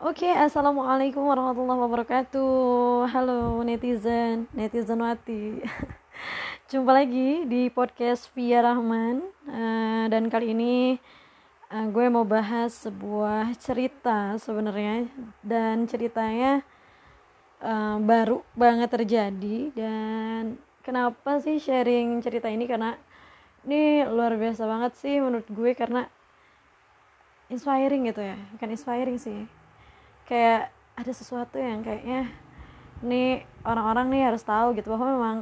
Oke, assalamualaikum warahmatullahi wabarakatuh. Halo netizen, netizen wati. Jumpa lagi di podcast Via Rahman. Uh, dan kali ini uh, gue mau bahas sebuah cerita sebenarnya dan ceritanya uh, baru banget terjadi dan kenapa sih sharing cerita ini karena ini luar biasa banget sih menurut gue karena inspiring gitu ya bukan inspiring sih kayak ada sesuatu yang kayaknya nih orang-orang nih harus tahu gitu bahwa memang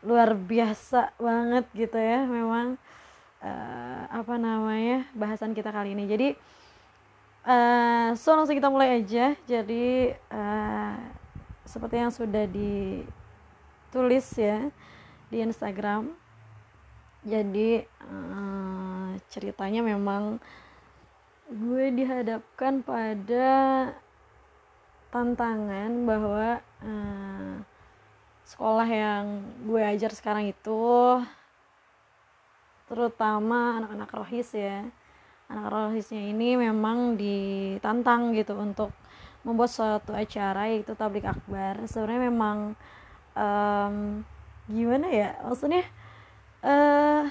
luar biasa banget gitu ya. Memang uh, apa namanya bahasan kita kali ini. Jadi uh, so langsung kita mulai aja. Jadi uh, seperti yang sudah ditulis ya di Instagram. Jadi uh, ceritanya memang gue dihadapkan pada tantangan bahwa uh, sekolah yang gue ajar sekarang itu terutama anak-anak rohis ya. Anak rohisnya ini memang ditantang gitu untuk membuat suatu acara yaitu tablik akbar. Sebenarnya memang um, gimana ya maksudnya uh,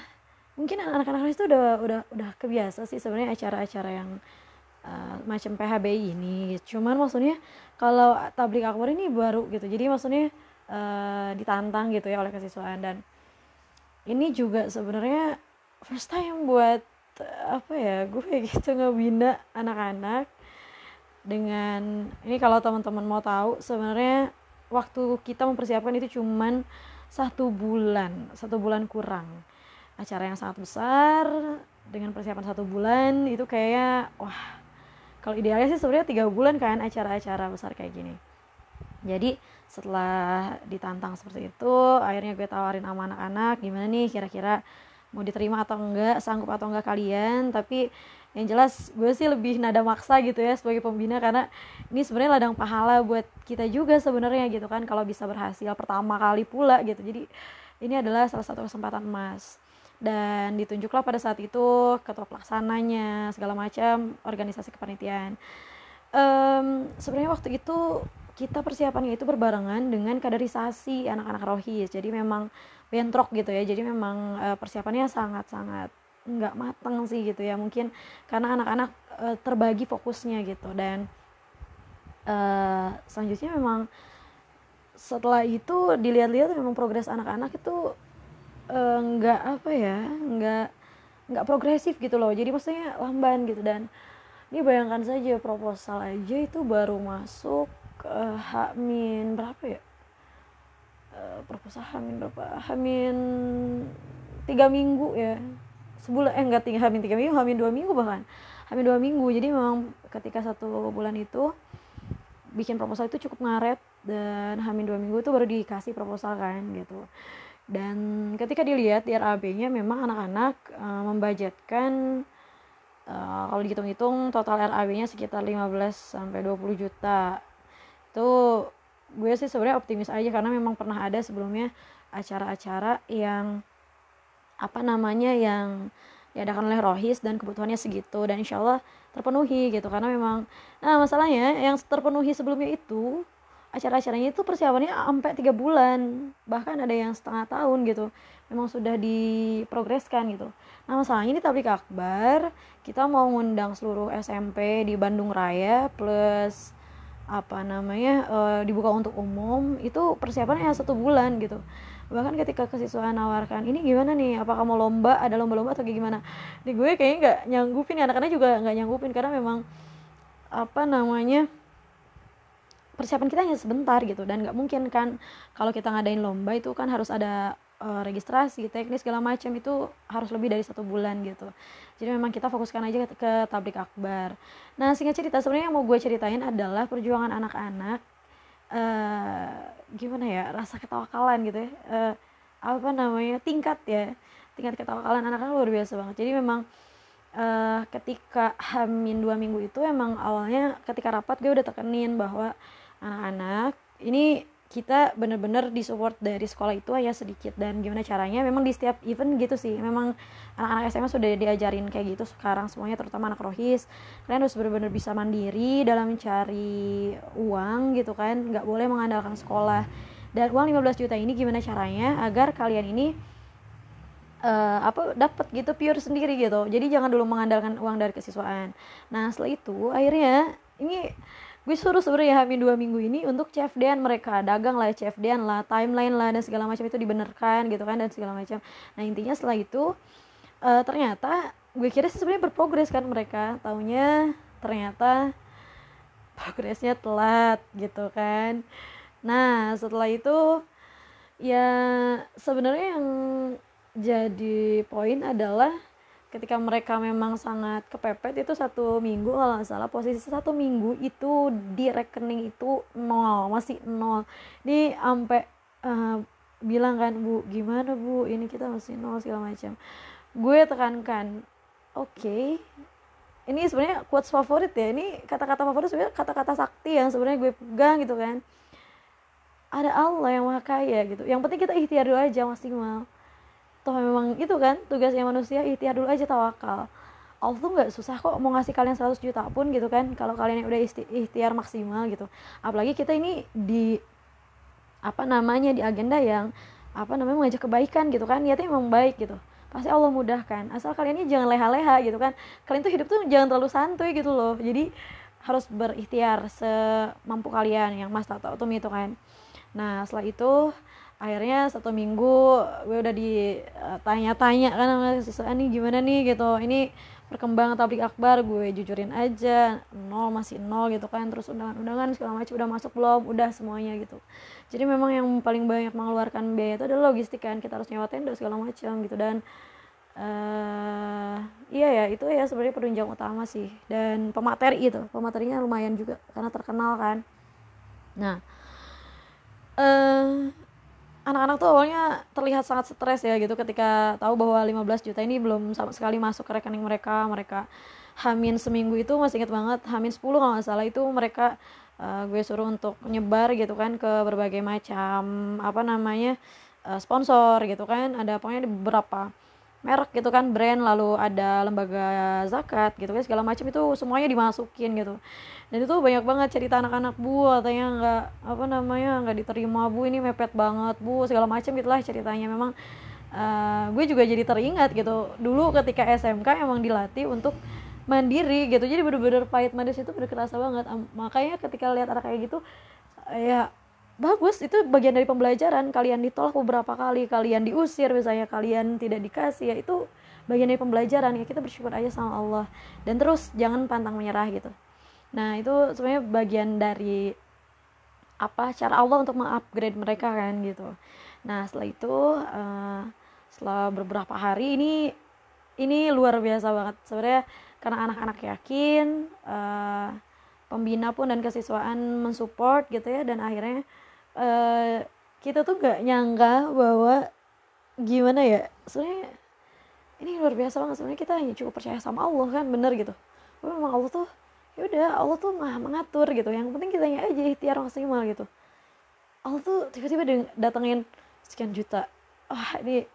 mungkin anak-anak itu udah udah udah kebiasa sih sebenarnya acara-acara yang uh, macam PHBI ini cuman maksudnya kalau tablik akbar ini baru gitu. Jadi maksudnya uh, ditantang gitu ya oleh kesiswaan. Dan ini juga sebenarnya first time buat apa ya gue gitu ngebina anak-anak dengan ini kalau teman-teman mau tahu sebenarnya waktu kita mempersiapkan itu cuman satu bulan satu bulan kurang. Acara yang sangat besar dengan persiapan satu bulan itu kayaknya wah kalau idealnya sih sebenarnya tiga bulan kan acara-acara besar kayak gini. Jadi setelah ditantang seperti itu akhirnya gue tawarin sama anak-anak gimana nih kira-kira mau diterima atau enggak sanggup atau enggak kalian. Tapi yang jelas gue sih lebih nada maksa gitu ya sebagai pembina karena ini sebenarnya ladang pahala buat kita juga sebenarnya gitu kan kalau bisa berhasil pertama kali pula gitu. Jadi ini adalah salah satu kesempatan emas dan ditunjuklah pada saat itu ketua pelaksananya segala macam organisasi kepanitiaan. Um, sebenarnya waktu itu kita persiapannya itu berbarengan dengan kaderisasi anak-anak rohis. Jadi memang bentrok gitu ya. Jadi memang uh, persiapannya sangat-sangat nggak matang sih gitu ya. Mungkin karena anak-anak uh, terbagi fokusnya gitu. Dan uh, selanjutnya memang setelah itu dilihat-lihat memang progres anak-anak itu Eh, nggak uh, apa ya nggak nggak progresif gitu loh. Jadi maksudnya lamban gitu. Dan ini bayangkan saja proposal aja itu baru masuk uh, Hamin berapa ya? Uh, proposal Hamin berapa? Hamin tiga minggu ya. Sebulan eh enggak tiga Hamin tiga minggu Hamin dua minggu bahkan. Hamin dua minggu. Jadi memang ketika satu bulan itu bikin proposal itu cukup ngaret dan Hamin dua minggu itu baru dikasih proposal kan gitu dan ketika dilihat di RAB-nya memang anak-anak uh, membudgetkan uh, kalau dihitung-hitung total RAB-nya sekitar 15 sampai 20 juta. Itu gue sih sebenarnya optimis aja karena memang pernah ada sebelumnya acara-acara yang apa namanya yang diadakan oleh Rohis dan kebutuhannya segitu dan insya Allah terpenuhi gitu karena memang nah masalahnya yang terpenuhi sebelumnya itu acara-acaranya itu persiapannya sampai tiga bulan bahkan ada yang setengah tahun gitu memang sudah diprogreskan gitu. Nah masalahnya ini tablik akbar kita mau ngundang seluruh SMP di Bandung Raya plus apa namanya e, dibuka untuk umum itu persiapannya satu bulan gitu. Bahkan ketika kesiswaan nawarkan ini gimana nih? Apakah mau lomba? Ada lomba-lomba atau gimana? Di gue kayaknya nggak nyanggupin ya anak-anak juga nggak nyanggupin karena memang apa namanya persiapan kita hanya sebentar gitu. Dan nggak mungkin kan kalau kita ngadain lomba itu kan harus ada uh, registrasi teknis segala macam itu harus lebih dari satu bulan gitu. Jadi memang kita fokuskan aja ke, ke tablik akbar. Nah singkat cerita sebenarnya yang mau gue ceritain adalah perjuangan anak-anak uh, gimana ya rasa ketawakalan gitu ya. Uh, apa namanya tingkat ya. Tingkat ketawakalan anak-anak luar biasa banget. Jadi memang uh, ketika hamin dua minggu itu emang awalnya ketika rapat gue udah tekenin bahwa anak-anak ini kita bener-bener disupport dari sekolah itu hanya sedikit. Dan gimana caranya memang di setiap event gitu sih. Memang anak-anak SMA sudah diajarin kayak gitu sekarang semuanya terutama anak rohis. Kalian harus bener-bener bisa mandiri dalam mencari uang gitu kan. Nggak boleh mengandalkan sekolah. Dan uang 15 juta ini gimana caranya agar kalian ini uh, apa dapat gitu pure sendiri gitu. Jadi jangan dulu mengandalkan uang dari kesiswaan. Nah setelah itu akhirnya ini gue suruh sebenarnya hamin dua minggu ini untuk CFD mereka. Dagang lah CFD lah timeline lah dan segala macam itu dibenarkan gitu kan dan segala macam. Nah intinya setelah itu uh, ternyata gue kira sih sebenarnya berprogres kan mereka. Taunya ternyata progresnya telat gitu kan. Nah setelah itu ya sebenarnya yang jadi poin adalah ketika mereka memang sangat kepepet itu satu minggu kalau nggak salah posisi satu minggu itu di rekening itu nol masih nol. Ini sampai uh, bilang kan bu gimana bu? Ini kita masih nol segala macam. Gue tekankan oke okay. ini sebenarnya quotes favorit ya ini kata-kata favorit sebenarnya kata-kata sakti yang sebenarnya gue pegang gitu kan. Ada Allah yang maha kaya gitu. Yang penting kita ikhtiar dulu aja maksimal toh memang itu kan tugasnya manusia ikhtiar dulu aja tawakal. Allah tuh nggak susah kok mau ngasih kalian 100 juta pun gitu kan kalau kalian udah ikhtiar maksimal gitu. Apalagi kita ini di apa namanya di agenda yang apa namanya mengajak kebaikan gitu kan niatnya memang baik gitu. Pasti Allah mudahkan. Asal kalian ini jangan leha-leha gitu kan. Kalian tuh hidup tuh jangan terlalu santuy gitu loh. Jadi harus berikhtiar semampu kalian yang mas tahu tuh itu kan. Nah setelah itu akhirnya satu minggu gue udah ditanya-tanya kan sama nih gimana nih? gitu. Ini perkembangan tablik akbar gue jujurin aja nol masih nol gitu kan. Terus undangan-undangan segala macam udah masuk belum? Udah semuanya gitu. Jadi memang yang paling banyak mengeluarkan biaya itu adalah logistik kan kita harus nyewa tenda segala macam gitu. Dan uh, iya ya itu ya sebenarnya penunjang utama sih. Dan pemateri itu pematerinya lumayan juga karena terkenal kan. Nah uh, anak-anak tuh awalnya terlihat sangat stres ya gitu ketika tahu bahwa 15 juta ini belum sama sekali masuk ke rekening mereka. Mereka hamin seminggu itu masih inget banget hamin 10 kalau nggak salah itu mereka uh, gue suruh untuk nyebar gitu kan ke berbagai macam apa namanya uh, sponsor gitu kan. Ada pokoknya beberapa merek gitu kan brand lalu ada lembaga zakat gitu kan segala macam itu semuanya dimasukin gitu. Dan itu banyak banget cerita anak-anak bu katanya nggak apa namanya nggak diterima bu ini mepet banget bu segala macam gitulah ceritanya. Memang uh, gue juga jadi teringat gitu dulu ketika SMK emang dilatih untuk mandiri gitu jadi bener-bener pahit manis itu bener kerasa banget makanya ketika lihat anak kayak gitu ya bagus itu bagian dari pembelajaran. Kalian ditolak beberapa kali kalian diusir misalnya kalian tidak dikasih ya itu bagian dari pembelajaran. Ya kita bersyukur aja sama Allah. Dan terus jangan pantang menyerah gitu. Nah itu sebenarnya bagian dari apa cara Allah untuk mengupgrade mereka kan gitu. Nah setelah itu uh, setelah beberapa hari ini ini luar biasa banget. Sebenarnya karena anak-anak yakin uh, pembina pun dan kesiswaan mensupport gitu ya dan akhirnya uh, kita tuh gak nyangka bahwa gimana ya sebenarnya ini luar biasa banget. Sebenarnya kita hanya cukup percaya sama Allah kan bener gitu. Bahwa memang Allah tuh ya udah Allah tuh maha mengatur gitu. Yang penting kita aja ikhtiar maksimal gitu. Allah tuh tiba-tiba datengin sekian juta. Wah ini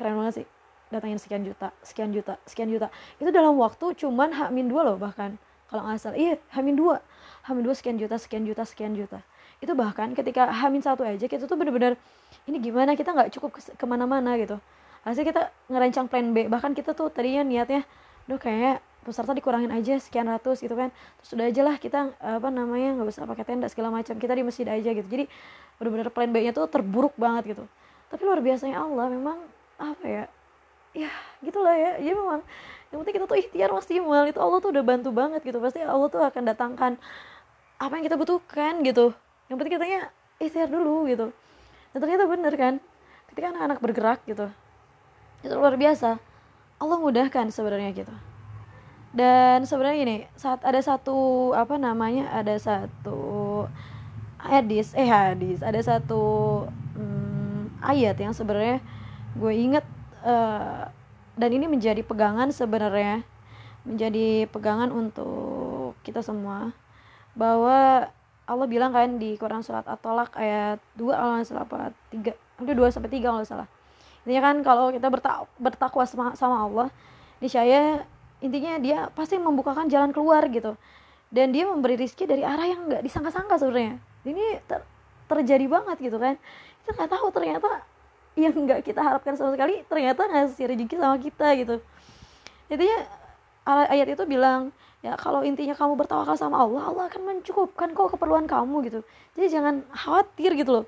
keren banget sih. Datangin sekian juta sekian juta sekian juta. Itu dalam waktu cuman hamin dua loh bahkan. Kalau nggak salah. Iya hamin dua. Hamin dua sekian juta sekian juta sekian juta itu bahkan ketika hamin satu aja kita tuh bener-bener ini gimana? Kita nggak cukup ke mana-mana gitu. Hasilnya kita ngerancang plan B. Bahkan kita tuh tadinya niatnya duh kayak peserta dikurangin aja sekian ratus gitu kan. Terus udah aja lah kita apa namanya nggak usah pakai tenda segala macam. Kita di masjid aja gitu. Jadi bener-bener plan B nya tuh terburuk banget gitu. Tapi luar biasanya Allah memang apa ya ya gitulah ya. Ya memang yang penting kita tuh ikhtiar maksimal. Itu Allah tuh udah bantu banget gitu. Pasti Allah tuh akan datangkan apa yang kita butuhkan gitu yang penting katanya ikhtiar dulu gitu. Dan ternyata bener kan ketika anak-anak bergerak gitu itu luar biasa. Allah mudahkan sebenarnya gitu. Dan sebenarnya gini saat ada satu apa namanya ada satu hadis eh hadis ada satu hmm, ayat yang sebenarnya gue inget uh, dan ini menjadi pegangan sebenarnya menjadi pegangan untuk kita semua bahwa Allah bilang kan di Quran surat At-Tolak ayat 2 kalau nggak salah apa 3 hampir 2 sampai 3 kalau salah. Intinya kan kalau kita bertak bertakwa sama, sama Allah niscaya intinya dia pasti membukakan jalan keluar gitu. Dan dia memberi rizki dari arah yang nggak disangka-sangka sebenarnya. Ini ter terjadi banget gitu kan. Kita nggak tahu ternyata yang nggak kita harapkan sama sekali ternyata ngasih rezeki sama kita gitu. Intinya ayat itu bilang ya kalau intinya kamu bertawakal sama Allah Allah akan mencukupkan kok keperluan kamu gitu. Jadi jangan khawatir gitu loh.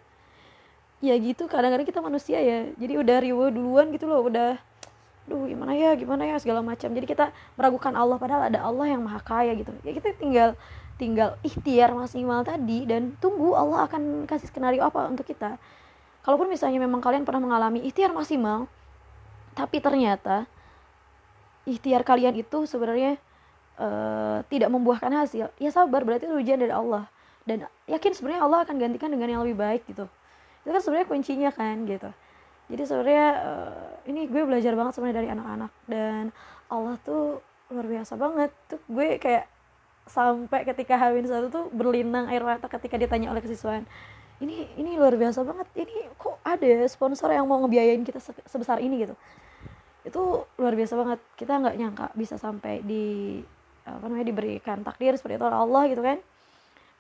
Ya gitu. Kadang-kadang kita manusia ya. Jadi udah riwa duluan gitu loh. Udah duh gimana ya gimana ya segala macam. Jadi kita meragukan Allah padahal ada Allah yang maha kaya gitu. Ya kita tinggal tinggal ikhtiar maksimal tadi dan tunggu Allah akan kasih skenario apa untuk kita. Kalaupun misalnya memang kalian pernah mengalami ikhtiar maksimal tapi ternyata ikhtiar kalian itu sebenarnya uh, tidak membuahkan hasil ya sabar berarti itu ujian dari Allah. Dan yakin sebenarnya Allah akan gantikan dengan yang lebih baik gitu. Itu kan sebenarnya kuncinya kan gitu. Jadi sebenarnya uh, ini gue belajar banget sebenarnya dari anak-anak. Dan Allah tuh luar biasa banget. Tuh gue kayak sampai ketika Hawin satu tuh berlinang air mata ketika ditanya oleh kesiswaan ini ini luar biasa banget. Ini kok ada sponsor yang mau ngebiayain kita sebesar ini? Gitu. Itu luar biasa banget. Kita nggak nyangka bisa sampai di apa namanya diberikan takdir seperti itu oleh Allah gitu kan.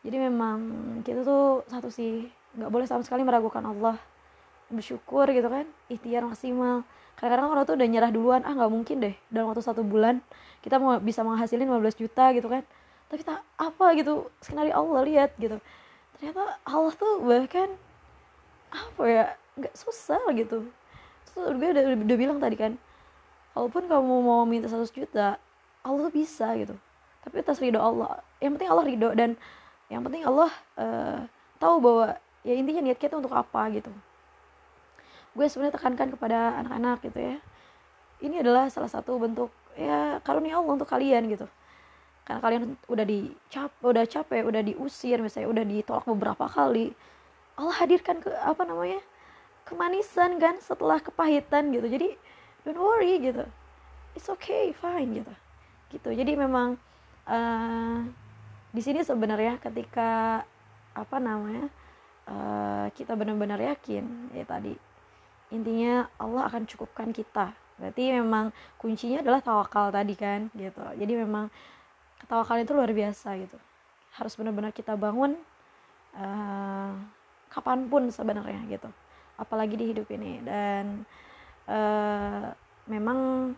Jadi memang kita tuh satu sih nggak boleh sama sekali meragukan Allah. Bersyukur gitu kan ikhtiar maksimal. Kadang-kadang orang tuh udah nyerah duluan ah nggak mungkin deh dalam waktu satu bulan kita mau bisa menghasilin 15 juta gitu kan. Tapi tak apa gitu skenario Allah lihat gitu. Ternyata Allah tuh bahkan apa ya nggak susah gitu. Terus gue udah, udah, udah bilang tadi kan walaupun kamu mau minta 100 juta Allah bisa gitu. Tapi atas ridho Allah. Yang penting Allah ridho dan yang penting Allah uh, tahu bahwa ya intinya niat kita untuk apa gitu. Gue sebenarnya tekankan kepada anak-anak gitu ya. Ini adalah salah satu bentuk ya karunia Allah untuk kalian gitu. Karena kalian udah dicap udah capek udah diusir misalnya udah ditolak beberapa kali Allah hadirkan ke apa namanya kemanisan kan setelah kepahitan gitu. Jadi don't worry gitu. It's okay fine gitu gitu. Jadi memang uh, di sini sebenarnya ketika apa namanya uh, kita benar-benar yakin ya tadi intinya Allah akan cukupkan kita. Berarti memang kuncinya adalah tawakal tadi kan gitu. Jadi memang ketawakalan itu luar biasa gitu. Harus benar-benar kita bangun uh, kapan pun sebenarnya gitu. Apalagi di hidup ini. Dan uh, memang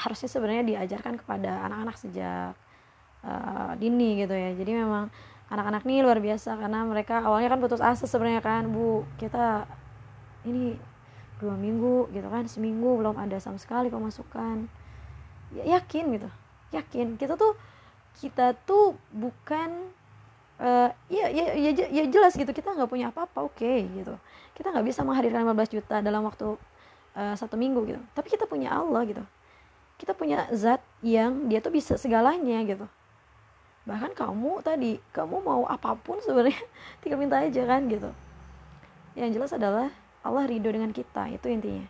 harusnya sebenarnya diajarkan kepada anak-anak sejak uh, dini gitu ya. Jadi memang anak-anak ini luar biasa karena mereka awalnya kan putus asa sebenarnya kan bu kita ini dua minggu gitu kan seminggu belum ada sama sekali pemasukan. Ya, yakin gitu yakin. Kita tuh kita tuh bukan uh, ya, ya ya ya jelas gitu kita nggak punya apa-apa oke okay, gitu. Kita nggak bisa menghadirkan 15 juta dalam waktu uh, satu minggu gitu. Tapi kita punya Allah gitu kita punya zat yang dia tuh bisa segalanya gitu. Bahkan kamu tadi kamu mau apa pun sebenarnya tinggal minta aja kan gitu. Yang jelas adalah Allah ridho dengan kita itu intinya.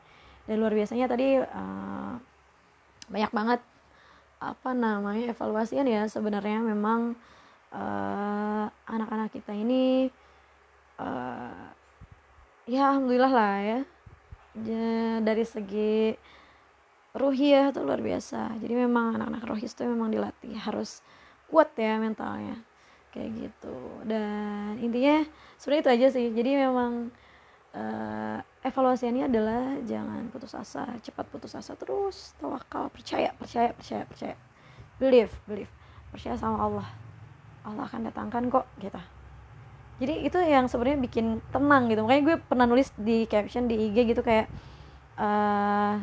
Dan luar biasanya tadi uh, banyak banget apa namanya evaluasian ya sebenarnya memang uh, anak-anak kita ini uh, ya alhamdulillah lah ya. Dari segi ruhiyah itu luar biasa. Jadi memang anak-anak rohis itu memang dilatih harus kuat ya mentalnya. Kayak gitu. Dan intinya sebenarnya itu aja sih. Jadi memang uh, evaluasinya adalah jangan putus asa cepat putus asa terus tawakal percaya percaya percaya percaya. Believe believe. Percaya sama Allah. Allah akan datangkan kok gitu. Jadi itu yang sebenarnya bikin tenang gitu. Makanya gue pernah nulis di caption di IG gitu kayak uh,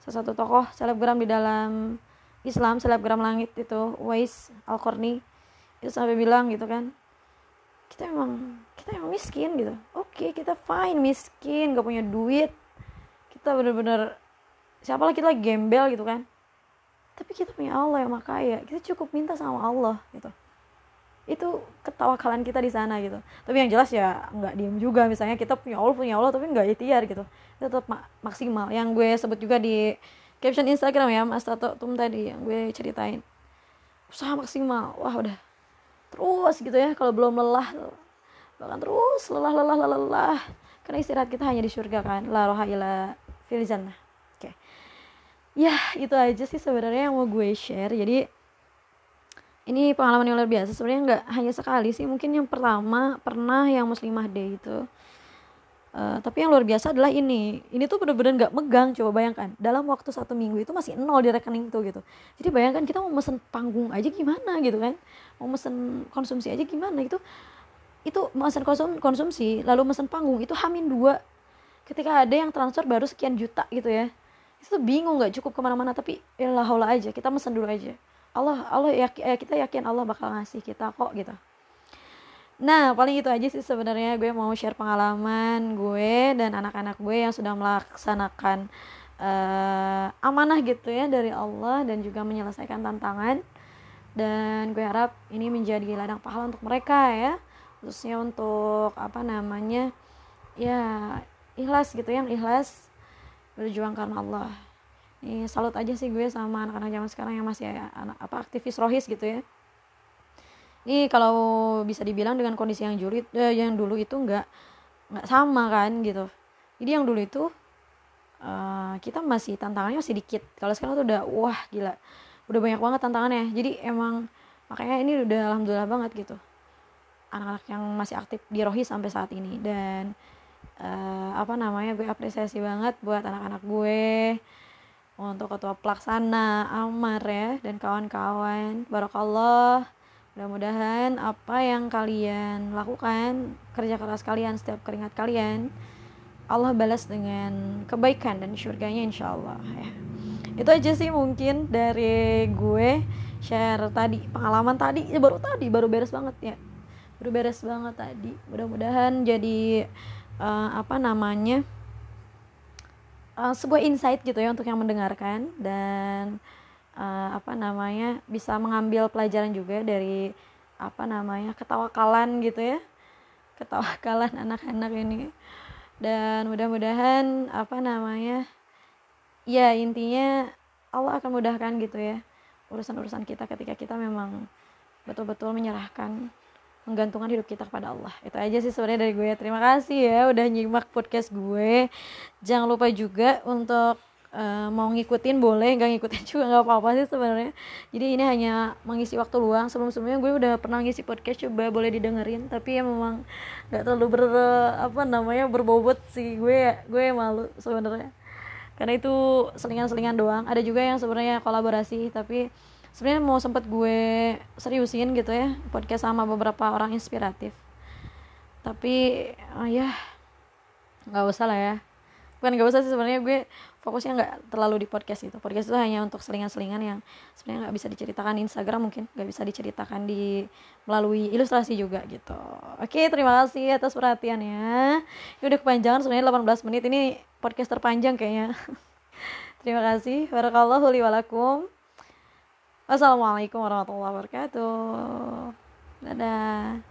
salah satu tokoh selebgram di dalam Islam selebgram langit itu Wais Al Qarni itu sampai bilang gitu kan kita emang kita emang miskin gitu. Oke okay, kita fine miskin gak punya duit. Kita bener-bener siapa lah kita gembel gitu kan. Tapi kita punya Allah yang makaya kita cukup minta sama Allah gitu itu ketawakalan kita di sana gitu. Tapi yang jelas ya nggak diem juga. Misalnya kita punya Allah punya Allah tapi nggak ikhtiar gitu. Itu tetap mak maksimal. Yang gue sebut juga di caption Instagram ya Mas Tato Tum tadi yang gue ceritain. Usaha maksimal. Wah udah. Terus gitu ya kalau belum lelah bahkan terus lelah lelah lelah lelah. Karena istirahat kita hanya di surga kan. La roha ila fil oke. Okay. ya itu aja sih sebenarnya yang mau gue share. Jadi ini pengalaman yang luar biasa. Sebenarnya nggak hanya sekali sih mungkin yang pertama pernah yang muslimah day itu. Uh, tapi yang luar biasa adalah ini. Ini tuh bener-bener nggak megang coba bayangkan. Dalam waktu satu minggu itu masih nol di rekening tuh gitu. Jadi bayangkan kita mau mesen panggung aja gimana gitu kan? Mau mesen konsumsi aja gimana gitu? Itu mesen konsum konsumsi lalu mesen panggung itu hamin dua. Ketika ada yang transfer baru sekian juta gitu ya. Itu bingung nggak cukup ke mana-mana tapi ya aja kita mesen dulu aja Allah Allah ya kita yakin Allah bakal ngasih kita kok gitu Nah, paling itu aja sih sebenarnya gue mau share pengalaman gue dan anak-anak gue yang sudah melaksanakan uh, amanah gitu ya dari Allah dan juga menyelesaikan tantangan. Dan gue harap ini menjadi ladang pahala untuk mereka ya, khususnya untuk apa namanya? Ya, ikhlas gitu ya, ikhlas berjuang karena Allah. Ini salut aja sih gue sama anak-anak zaman sekarang yang masih ya, anak apa aktivis rohis gitu ya. Ini kalau bisa dibilang dengan kondisi yang dulu eh, yang dulu itu nggak nggak sama kan gitu. Jadi yang dulu itu uh, kita masih tantangannya masih dikit. Kalau sekarang tuh udah wah gila. Udah banyak banget tantangannya. Jadi emang makanya ini udah alhamdulillah banget gitu. Anak-anak yang masih aktif di Rohi sampai saat ini. Dan uh, apa namanya gue apresiasi banget buat anak-anak gue untuk ketua pelaksana Amar ya dan kawan-kawan. Barakallah. Mudah-mudahan apa yang kalian lakukan, kerja keras kalian, setiap keringat kalian, Allah balas dengan kebaikan dan surganya insya Allah ya. Itu aja sih mungkin dari gue. Share tadi pengalaman tadi. Ya baru tadi baru beres banget ya. Baru beres banget tadi. Mudah-mudahan jadi uh, apa namanya uh, sebuah insight gitu ya untuk yang mendengarkan dan uh, apa namanya bisa mengambil pelajaran juga dari apa namanya ketawakalan gitu ya. Ketawakalan anak-anak ini. Dan mudah-mudahan apa namanya ya intinya Allah akan mudahkan gitu ya urusan-urusan kita ketika kita memang betul-betul menyerahkan menggantungkan hidup kita kepada Allah. Itu aja sih sebenarnya dari gue. Terima kasih ya udah nyimak podcast gue. Jangan lupa juga untuk uh, mau ngikutin boleh. Nggak ngikutin juga nggak apa-apa sih sebenarnya. Jadi ini hanya mengisi waktu luang. Sebelum sebelumnya gue udah pernah ngisi podcast coba boleh didengerin. Tapi ya memang nggak terlalu ber apa namanya berbobot sih. Gue gue malu sebenarnya. Karena itu selingan-selingan doang. Ada juga yang sebenarnya kolaborasi tapi sebenarnya mau sempet gue seriusin gitu ya podcast sama beberapa orang inspiratif. Tapi uh, ya nggak usah lah ya. Bukan nggak usah sih sebenarnya gue fokusnya nggak terlalu di podcast gitu podcast itu hanya untuk selingan-selingan yang sebenarnya nggak bisa diceritakan di Instagram mungkin nggak bisa diceritakan di melalui ilustrasi juga gitu. Oke terima kasih atas perhatiannya ini udah kepanjangan sebenarnya 18 menit ini podcast terpanjang kayaknya. Terima kasih. Li walakum wassalamualaikum warahmatullahi wabarakatuh. Dadah